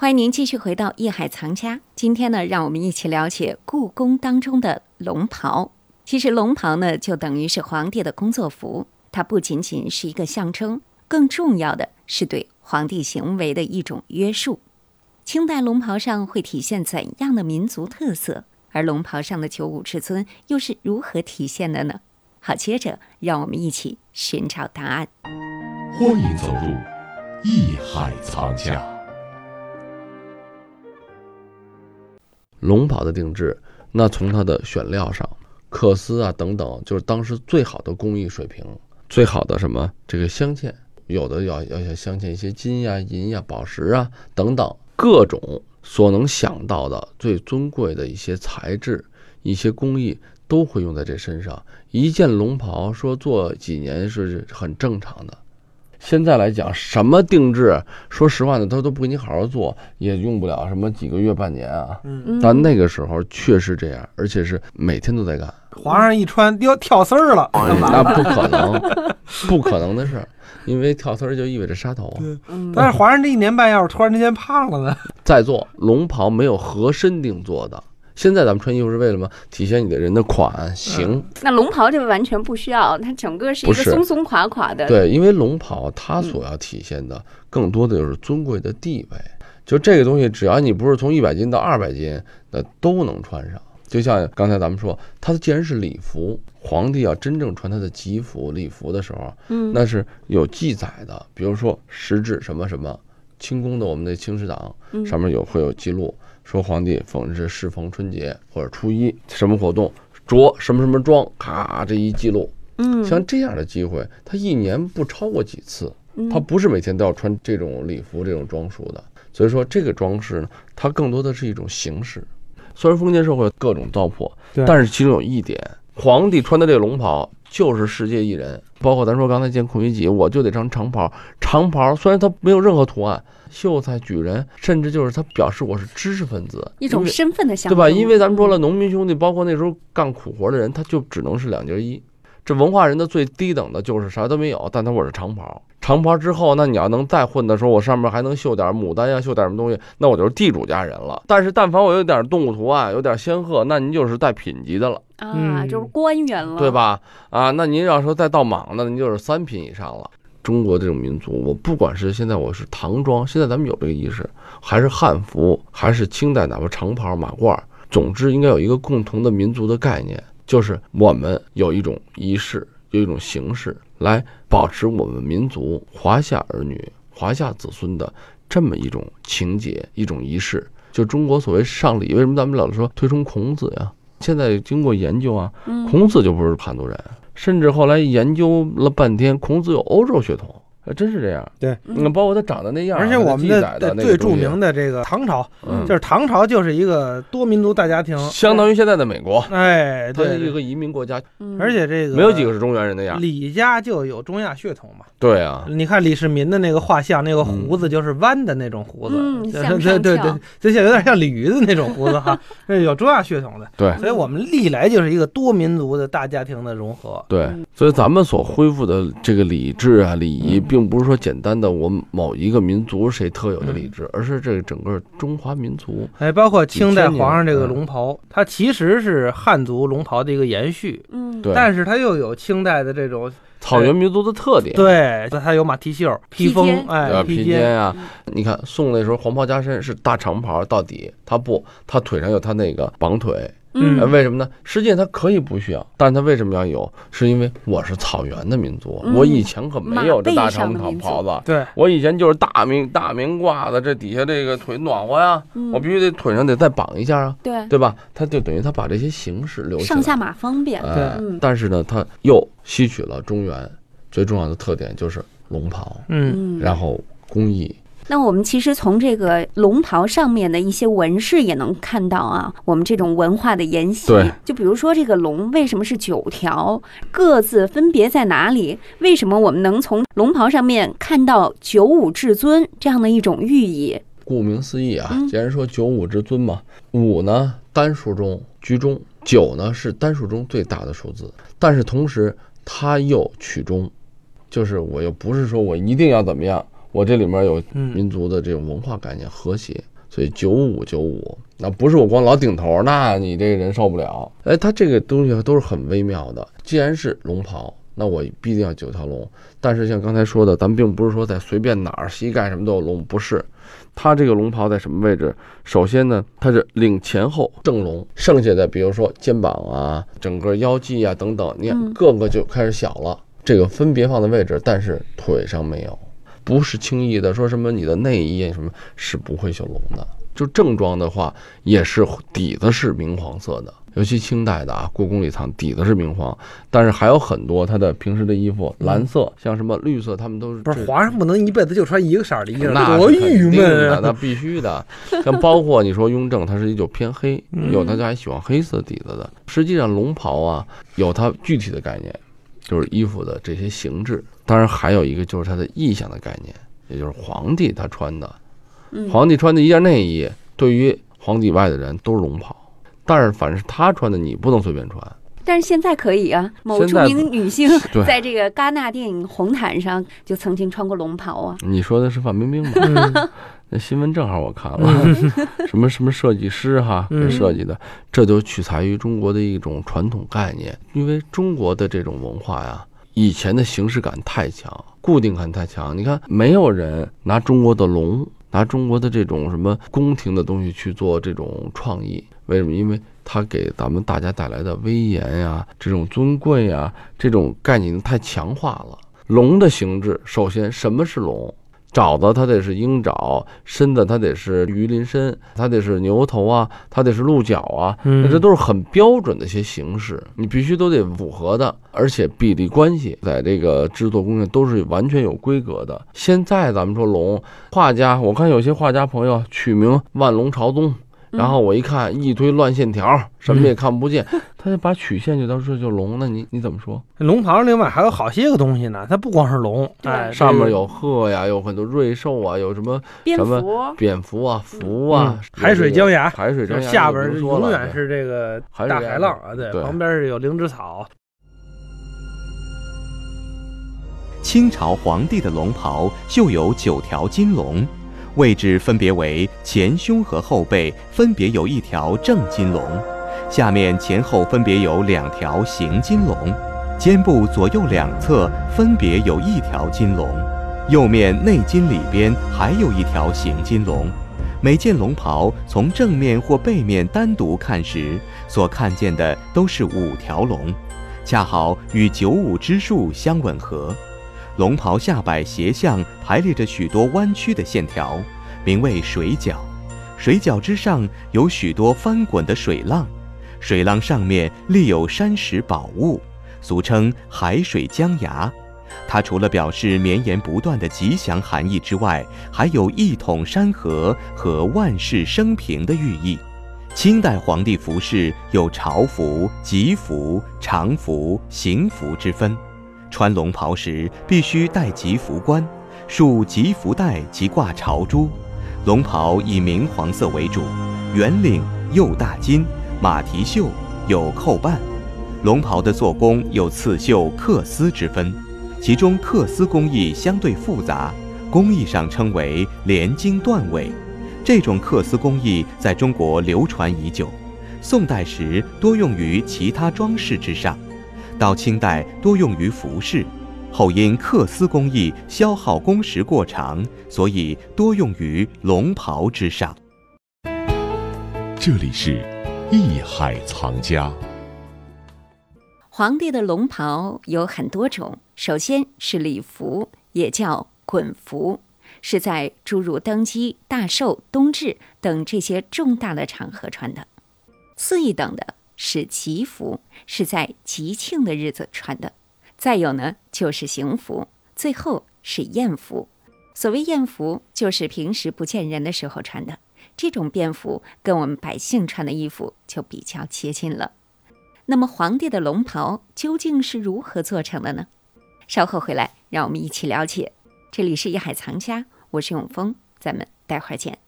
欢迎您继续回到《艺海藏家》。今天呢，让我们一起了解故宫当中的龙袍。其实，龙袍呢，就等于是皇帝的工作服，它不仅仅是一个象征，更重要的是对皇帝行为的一种约束。清代龙袍上会体现怎样的民族特色？而龙袍上的九五至尊又是如何体现的呢？好，接着让我们一起寻找答案。欢迎走入艺海藏家。龙袍的定制，那从它的选料上，缂丝啊等等，就是当时最好的工艺水平，最好的什么这个镶嵌，有的要要要镶嵌一些金呀、银呀、宝石啊等等各种所能想到的最尊贵的一些材质、一些工艺都会用在这身上。一件龙袍说做几年是很正常的。现在来讲，什么定制？说实话呢，他都不给你好好做，也用不了什么几个月、半年啊。嗯，但那个时候确实这样，而且是每天都在干。皇上一穿要跳丝儿了，那不可能，不可能的事，因为跳丝儿就意味着杀头。但是皇上这一年半要是突然之间胖了呢？在做龙袍没有合身定做的。现在咱们穿衣服是为了什么？体现你的人的款型。那龙袍这个完全不需要，它整个是一个松松垮垮的。对，因为龙袍它所要体现的更多的就是尊贵的地位。就这个东西，只要你不是从一百斤到二百斤，那都能穿上。就像刚才咱们说，它既然是礼服，皇帝要真正穿他的吉服礼服的时候，嗯，那是有记载的。比如说时制什么什么，清宫的我们的清史档上面有会有记录。说皇帝逢是适逢春节或者初一什么活动着什么什么装，咔这一记录，嗯，像这样的机会，他一年不超过几次，他不是每天都要穿这种礼服这种装束的。所以说这个装饰呢，它更多的是一种形式。虽然封建社会各种糟粕，但是其中有一点，皇帝穿的这个龙袍就是世界艺人。包括咱说刚才见孔乙己，我就得穿长袍，长袍虽然它没有任何图案。秀才、举人，甚至就是它表示我是知识分子，一种身份的象征，对吧？因为咱们说了，农民兄弟，包括那时候干苦活的人，他就只能是两件衣。这文化人的最低等的就是啥都没有，但他我是长袍。长袍之后，那你要能再混的时候，我上面还能绣点牡丹呀，绣点什么东西，那我就是地主家人了。但是但凡我有点动物图案，有点仙鹤，那您就是带品级的了啊，就是官员了，对吧？啊，那您要说再到莽，那您就是三品以上了。中国这种民族，我不管是现在我是唐装，现在咱们有这个意识，还是汉服，还是清代哪怕长袍马褂，总之应该有一个共同的民族的概念，就是我们有一种仪式，有一种形式，来保持我们民族华夏儿女、华夏子孙的这么一种情节、一种仪式。就中国所谓上礼，为什么咱们老说推崇孔子呀？现在经过研究啊，孔子就不是汉族人。甚至后来研究了半天，孔子有欧洲血统。还真是这样，对，你看，包括他长得那样，而且我们的最著名的这个唐朝，就是唐朝就是一个多民族大家庭，相当于现在的美国，哎，对，一个移民国家，而且这个没有几个是中原人的样。李家就有中亚血统嘛，对啊，你看李世民的那个画像，那个胡子就是弯的那种胡子，对对对，就像有点像鲤鱼的那种胡子哈，有中亚血统的，对，所以我们历来就是一个多民族的大家庭的融合，对，所以咱们所恢复的这个礼制啊、礼仪，并。并不是说简单的我某一个民族谁特有的礼制，而是这个整个中华民族。哎，包括清代皇上这个龙袍，它其实是汉族龙袍的一个延续。嗯，对。但是它又有清代的这种草原民族的特点。对，它有马蹄袖、披风，哎，披肩啊。你看宋那时候黄袍加身是大长袍到底，他不，他腿上有他那个绑腿。嗯，为什么呢？实际上它可以不需要，但它为什么要有？是因为我是草原的民族，我以前可没有这大长袍袍子。对，我以前就是大棉大棉褂子，这底下这个腿暖和呀，我必须得腿上得再绑一下啊，对对吧？他就等于他把这些形式留下，上下马方便。对，但是呢，他又吸取了中原最重要的特点，就是龙袍，嗯，然后工艺。那我们其实从这个龙袍上面的一些纹饰也能看到啊，我们这种文化的沿袭。对，就比如说这个龙为什么是九条，各自分别在哪里？为什么我们能从龙袍上面看到九五至尊这样的一种寓意？顾名思义啊，既然说九五至尊嘛，五呢单数中居中，九呢是单数中最大的数字，但是同时它又取中，就是我又不是说我一定要怎么样。我这里面有民族的这种文化概念和谐，所以九五九五，那不是我光老顶头，那你这个人受不了。哎，它这个东西都是很微妙的。既然是龙袍，那我必定要九条龙。但是像刚才说的，咱们并不是说在随便哪儿膝盖什么都有龙，不是。它这个龙袍在什么位置？首先呢，它是领前后正龙，剩下的比如说肩膀啊、整个腰际啊等等，你看各个就开始小了。这个分别放的位置，但是腿上没有，不是轻易的说什么你的内衣什么是不会绣龙的。就正装的话，也是底子是明黄色的。尤其清代的啊，故宫里藏底子是明黄，但是还有很多他的平时的衣服蓝色，像什么绿色，他们都是不是皇上不能一辈子就穿一个色儿的衣服，那多郁闷啊！那必须的。像包括你说雍正，他是就偏黑，有他就还喜欢黑色底子的。实际上龙袍啊，有它具体的概念，就是衣服的这些形制。当然还有一个就是它的意象的概念，也就是皇帝他穿的，皇帝穿的一件内衣，对于皇帝外的人都是龙袍。但是，反正是他穿的，你不能随便穿。但是现在可以啊！某著名女星在这个戛纳电影红毯上就曾经穿过龙袍啊。你说的是范冰冰吗？那新闻正好我看了，什么什么设计师哈给设计的，这就取材于中国的一种传统概念。因为中国的这种文化呀，以前的形式感太强，固定感太强。你看，没有人拿中国的龙，拿中国的这种什么宫廷的东西去做这种创意。为什么？因为它给咱们大家带来的威严呀，这种尊贵呀，这种概念太强化了。龙的形制，首先什么是龙？爪子它得是鹰爪，身子它得是鱼鳞身，它得是牛头啊，它得是鹿角啊，那这都是很标准的一些形式，你必须都得符合的，而且比例关系在这个制作工艺都是完全有规格的。现在咱们说龙画家，我看有些画家朋友取名万龙朝宗。然后我一看一堆乱线条，什么也看不见，他就把曲线就当这就龙，那你你怎么说？龙袍另外还有好些个东西呢，它不光是龙，哎，上面有鹤呀，有很多瑞兽啊，有什么什么蝙蝠啊、蝠啊，海水江崖，海水江崖下边永远是这个大海浪啊，对，旁边是有灵芝草。清朝皇帝的龙袍绣有九条金龙。位置分别为前胸和后背分别有一条正金龙，下面前后分别有两条行金龙，肩部左右两侧分别有一条金龙，右面内襟里边还有一条行金龙。每件龙袍从正面或背面单独看时，所看见的都是五条龙，恰好与九五之数相吻合。龙袍下摆斜向排列着许多弯曲的线条，名为水角。水角之上有许多翻滚的水浪，水浪上面立有山石宝物，俗称海水江崖。它除了表示绵延不断的吉祥含义之外，还有一统山河和万世升平的寓意。清代皇帝服饰有朝服、吉服、常服、行服之分。穿龙袍时必须戴吉服冠，束吉服带及挂朝珠。龙袍以明黄色为主，圆领，右大襟，马蹄袖，有扣半。龙袍的做工有刺绣、缂丝之分，其中缂丝工艺相对复杂，工艺上称为连襟断尾。这种缂丝工艺在中国流传已久，宋代时多用于其他装饰之上。到清代多用于服饰，后因缂丝工艺消耗工时过长，所以多用于龙袍之上。这里是艺海藏家。皇帝的龙袍有很多种，首先是礼服，也叫衮服，是在诸如登基、大寿、冬至等这些重大的场合穿的。次一等的。是吉服，是在吉庆的日子穿的；再有呢，就是行服；最后是宴服。所谓宴服，就是平时不见人的时候穿的。这种便服跟我们百姓穿的衣服就比较接近了。那么，皇帝的龙袍究竟是如何做成的呢？稍后回来，让我们一起了解。这里是一海藏家，我是永峰，咱们待会儿见。